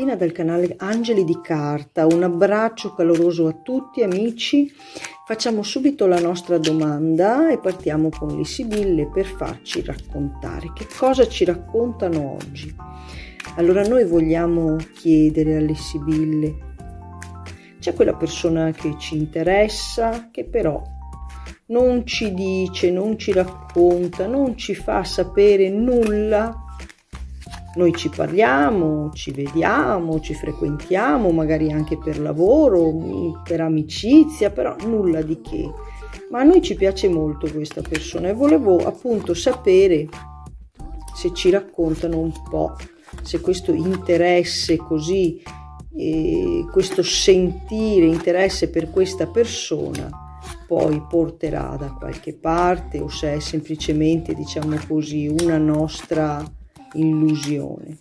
Cristina dal canale Angeli di Carta. Un abbraccio caloroso a tutti amici. Facciamo subito la nostra domanda e partiamo con le Sibille per farci raccontare che cosa ci raccontano oggi. Allora noi vogliamo chiedere alle Sibille, c'è quella persona che ci interessa, che però non ci dice, non ci racconta, non ci fa sapere nulla noi ci parliamo, ci vediamo, ci frequentiamo, magari anche per lavoro, per amicizia, però nulla di che. Ma a noi ci piace molto questa persona e volevo appunto sapere se ci raccontano un po', se questo interesse così, eh, questo sentire interesse per questa persona poi porterà da qualche parte o se è semplicemente, diciamo così, una nostra illusione.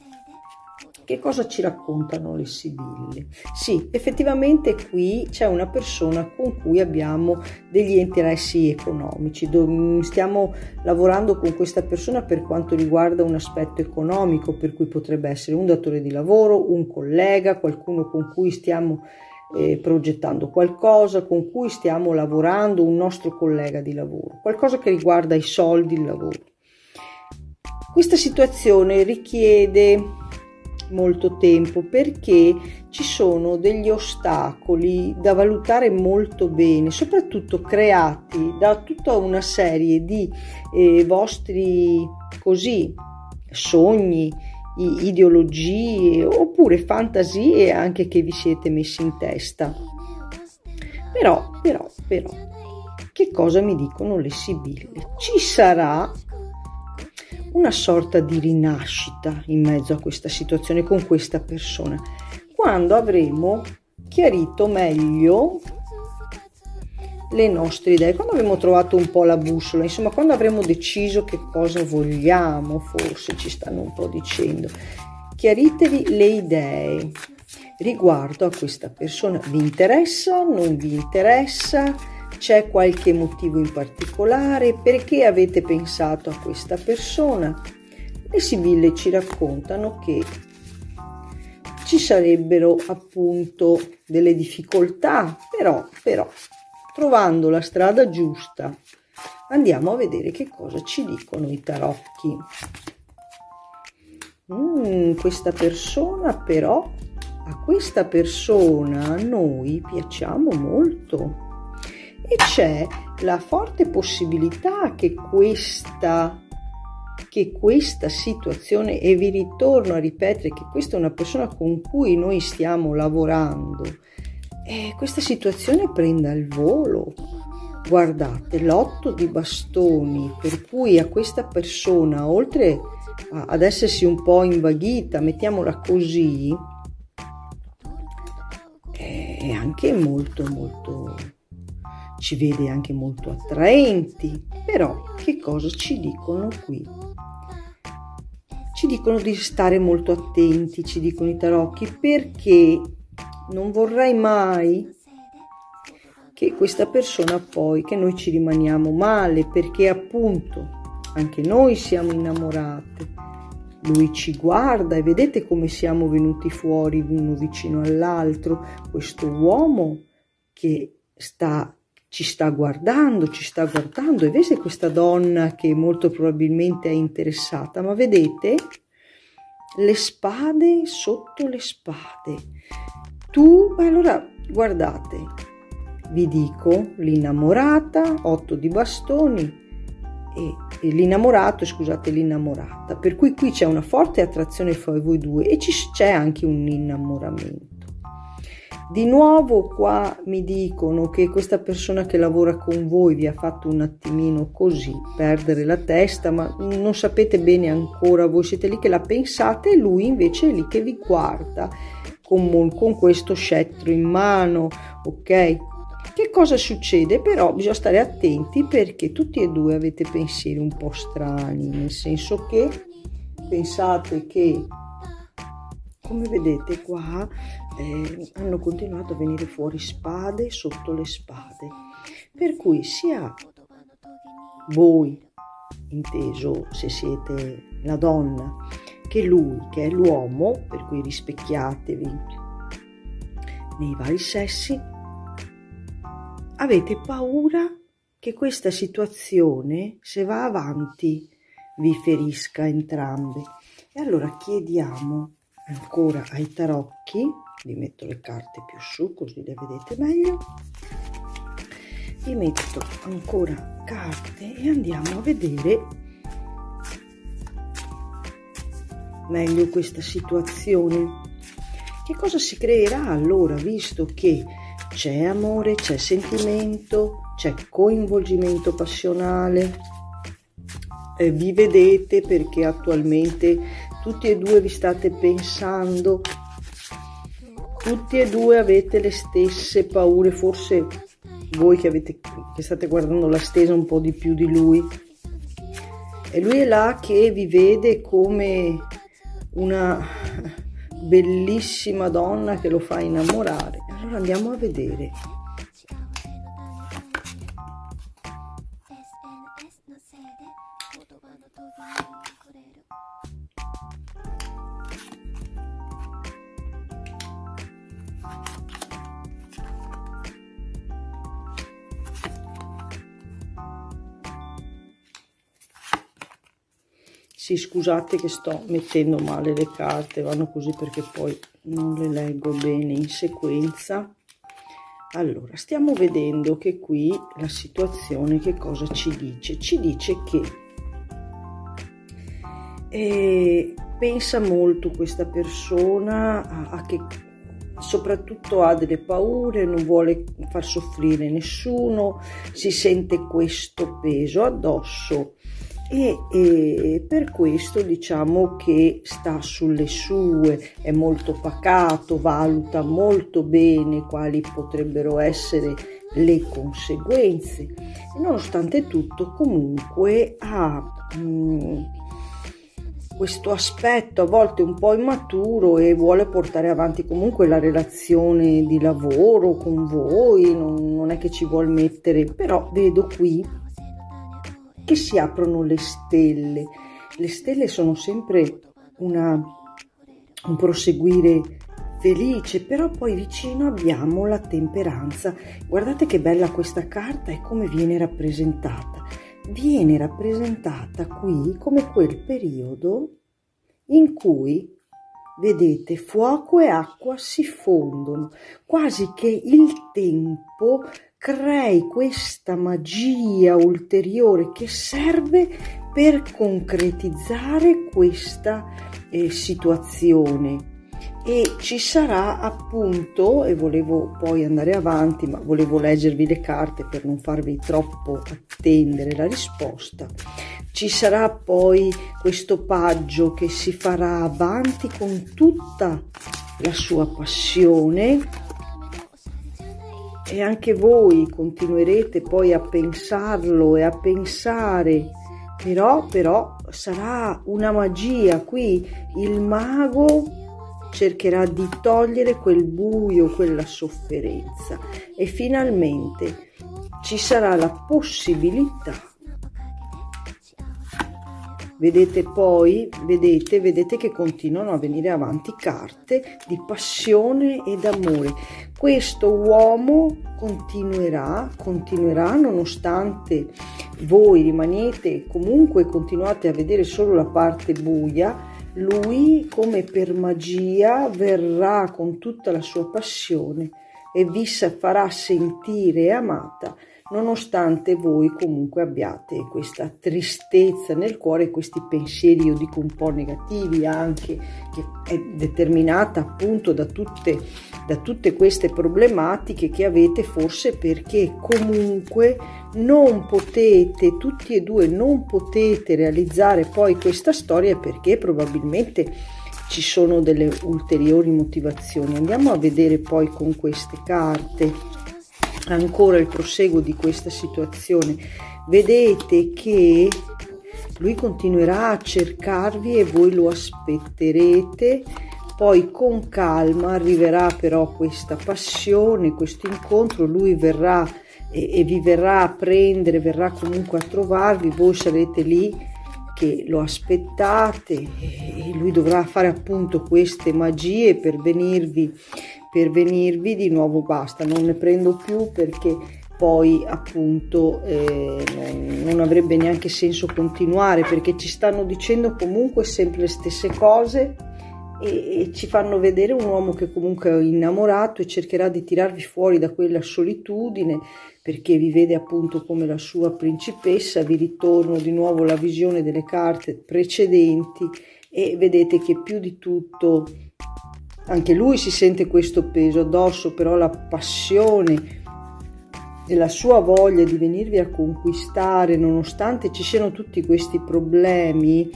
Che cosa ci raccontano le Sibille? Sì, effettivamente qui c'è una persona con cui abbiamo degli interessi economici. Stiamo lavorando con questa persona per quanto riguarda un aspetto economico, per cui potrebbe essere un datore di lavoro, un collega, qualcuno con cui stiamo eh, progettando qualcosa, con cui stiamo lavorando, un nostro collega di lavoro, qualcosa che riguarda i soldi, il lavoro. Questa situazione richiede molto tempo perché ci sono degli ostacoli da valutare molto bene, soprattutto creati da tutta una serie di eh, vostri così sogni, ideologie oppure fantasie anche che vi siete messi in testa. Però, però, però, che cosa mi dicono le Sibille? Ci sarà una sorta di rinascita in mezzo a questa situazione con questa persona, quando avremo chiarito meglio le nostre idee, quando avremo trovato un po' la bussola, insomma, quando avremo deciso che cosa vogliamo, forse ci stanno un po' dicendo. Chiaritevi le idee riguardo a questa persona. Vi interessa? Non vi interessa? C'è qualche motivo in particolare? Perché avete pensato a questa persona? Le Sibille ci raccontano che ci sarebbero appunto delle difficoltà, però, però trovando la strada giusta andiamo a vedere che cosa ci dicono i tarocchi. Mm, questa persona però, a questa persona noi piacciamo molto e c'è la forte possibilità che questa che questa situazione e vi ritorno a ripetere che questa è una persona con cui noi stiamo lavorando e questa situazione prenda il volo. Guardate l'otto di bastoni per cui a questa persona oltre ad essersi un po' invaghita mettiamola così è anche molto molto ci vede anche molto attraenti, però che cosa ci dicono qui? Ci dicono di stare molto attenti, ci dicono i tarocchi, perché non vorrei mai che questa persona poi, che noi ci rimaniamo male, perché appunto anche noi siamo innamorate. Lui ci guarda e vedete come siamo venuti fuori uno vicino all'altro, questo uomo che sta ci sta guardando, ci sta guardando e vede questa donna che molto probabilmente è interessata, ma vedete le spade sotto le spade. Tu, allora guardate, vi dico l'innamorata, otto di bastoni e, e l'innamorato, scusate, l'innamorata. Per cui qui c'è una forte attrazione fra voi due e ci, c'è anche un innamoramento. Di nuovo qua mi dicono che questa persona che lavora con voi vi ha fatto un attimino così perdere la testa, ma non sapete bene ancora, voi siete lì che la pensate e lui invece è lì che vi guarda con, con questo scettro in mano, ok? Che cosa succede? Però bisogna stare attenti perché tutti e due avete pensieri un po' strani, nel senso che pensate che come vedete qua eh, hanno continuato a venire fuori spade sotto le spade per cui sia voi inteso se siete la donna che lui, che è l'uomo, per cui rispecchiatevi nei vari sessi, avete paura che questa situazione, se va avanti, vi ferisca entrambe. E allora chiediamo ancora ai tarocchi, vi metto le carte più su così le vedete meglio, vi metto ancora carte e andiamo a vedere meglio questa situazione. Che cosa si creerà allora, visto che c'è amore, c'è sentimento, c'è coinvolgimento passionale? Eh, vi vedete perché attualmente tutti e due vi state pensando, tutti e due avete le stesse paure, forse voi che, avete, che state guardando la stesa un po' di più di lui. E lui è là che vi vede come una bellissima donna che lo fa innamorare. Allora andiamo a vedere. Sì, scusate che sto mettendo male le carte, vanno così perché poi non le leggo bene in sequenza. Allora, stiamo vedendo che qui la situazione che cosa ci dice? Ci dice che eh, pensa molto questa persona a, a che soprattutto ha delle paure, non vuole far soffrire nessuno, si sente questo peso addosso e, e, per questo diciamo che sta sulle sue, è molto pacato, valuta molto bene quali potrebbero essere le conseguenze. E nonostante tutto comunque ha mh, mm, questo aspetto a volte un po' immaturo e vuole portare avanti comunque la relazione di lavoro con voi, non, non è che ci vuol mettere, però vedo qui che si aprono le stelle. Le stelle sono sempre una, un proseguire felice, però poi vicino abbiamo la temperanza. Guardate che bella questa carta e come viene rappresentata. Viene rappresentata qui come quel periodo in cui vedete fuoco e acqua si fondono, quasi che il tempo crei questa magia ulteriore che serve per concretizzare questa eh, situazione. E ci sarà appunto e volevo poi andare avanti ma volevo leggervi le carte per non farvi troppo attendere la risposta. Ci sarà poi questo paggio che si farà avanti con tutta la sua passione e anche voi continuerete poi a pensarlo e a pensare, però, però sarà una magia. Qui, il mago cercherà di togliere quel buio, quella sofferenza. E finalmente ci sarà la possibilità Vedete poi, vedete, vedete che continuano a venire avanti carte di passione ed amore. Questo uomo continuerà, continuerà nonostante voi rimaniete comunque continuate a vedere solo la parte buia, lui come per magia verrà con tutta la sua passione e vi farà sentire amata nonostante voi comunque abbiate questa tristezza nel cuore, questi pensieri, io dico un po' negativi anche, che è determinata appunto da tutte, da tutte queste problematiche che avete forse perché comunque non potete, tutti e due non potete realizzare poi questa storia perché probabilmente ci sono delle ulteriori motivazioni. Andiamo a vedere poi con queste carte ancora il proseguo di questa situazione, vedete che lui continuerà a cercarvi e voi lo aspetterete. Poi con calma arriverà però questa passione, questo incontro, lui verrà e, e vi verrà a prendere, verrà comunque a trovarvi, voi sarete lì che lo aspettate e lui dovrà fare appunto queste magie per venirvi, per venirvi di nuovo basta, non ne prendo più perché poi appunto eh, non, non avrebbe neanche senso continuare perché ci stanno dicendo comunque sempre le stesse cose e, e, ci fanno vedere un uomo che comunque è innamorato e cercherà di tirarvi fuori da quella solitudine perché vi vede appunto come la sua principessa, vi ritorno di nuovo la visione delle carte precedenti e vedete che più di tutto anche lui si sente questo peso addosso, però la passione e la sua voglia di venirvi a conquistare, nonostante ci siano tutti questi problemi,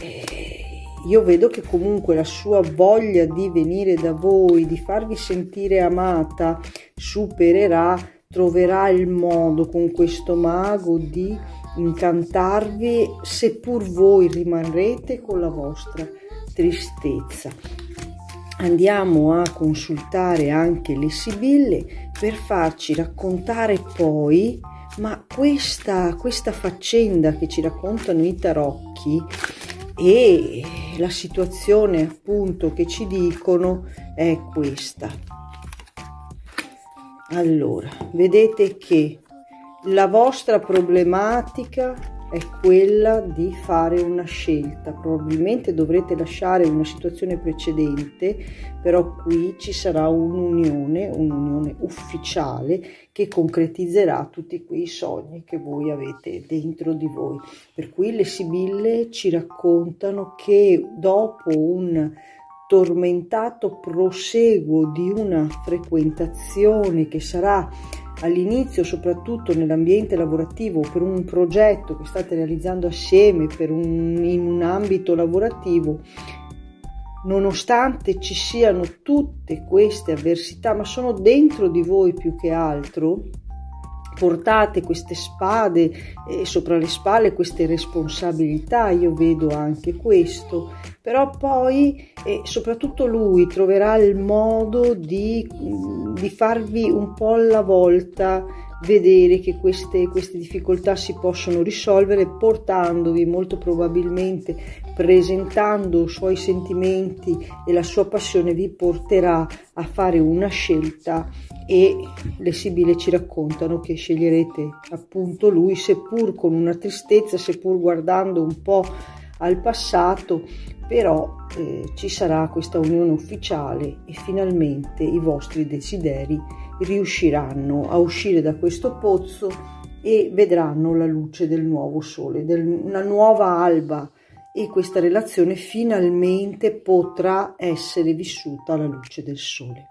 eh, io vedo che comunque la sua voglia di venire da voi, di farvi sentire amata, supererà, troverà il modo con questo mago di incantarvi, seppur voi rimarrete con la vostra tristezza andiamo a consultare anche le sibille per farci raccontare poi ma questa, questa faccenda che ci raccontano i tarocchi e la situazione appunto che ci dicono è questa. Allora vedete che la vostra problematica è quella di fare una scelta. Probabilmente dovrete lasciare una situazione precedente, però qui ci sarà un'unione, un'unione ufficiale che concretizzerà tutti quei sogni che voi avete dentro di voi. Per cui le Sibille ci raccontano che dopo un tormentato proseguo di una frequentazione che sarà all'inizio soprattutto nell'ambiente lavorativo per un progetto che state realizzando assieme un, in un ambito lavorativo nonostante ci siano tutte queste avversità ma sono dentro di voi più che altro portate queste spade eh, sopra le spalle, queste responsabilità, io vedo anche questo, però poi eh, soprattutto lui troverà il modo di, di farvi un po' alla volta vedere che queste, queste difficoltà si possono risolvere portandovi molto probabilmente presentando i suoi sentimenti e la sua passione vi porterà a fare una scelta e le sibille ci raccontano che sceglierete appunto lui seppur con una tristezza seppur guardando un po' al passato però eh, ci sarà questa unione ufficiale e finalmente i vostri desideri riusciranno a uscire da questo pozzo e vedranno la luce del nuovo sole, del, una nuova alba e questa relazione finalmente potrà essere vissuta alla luce del sole.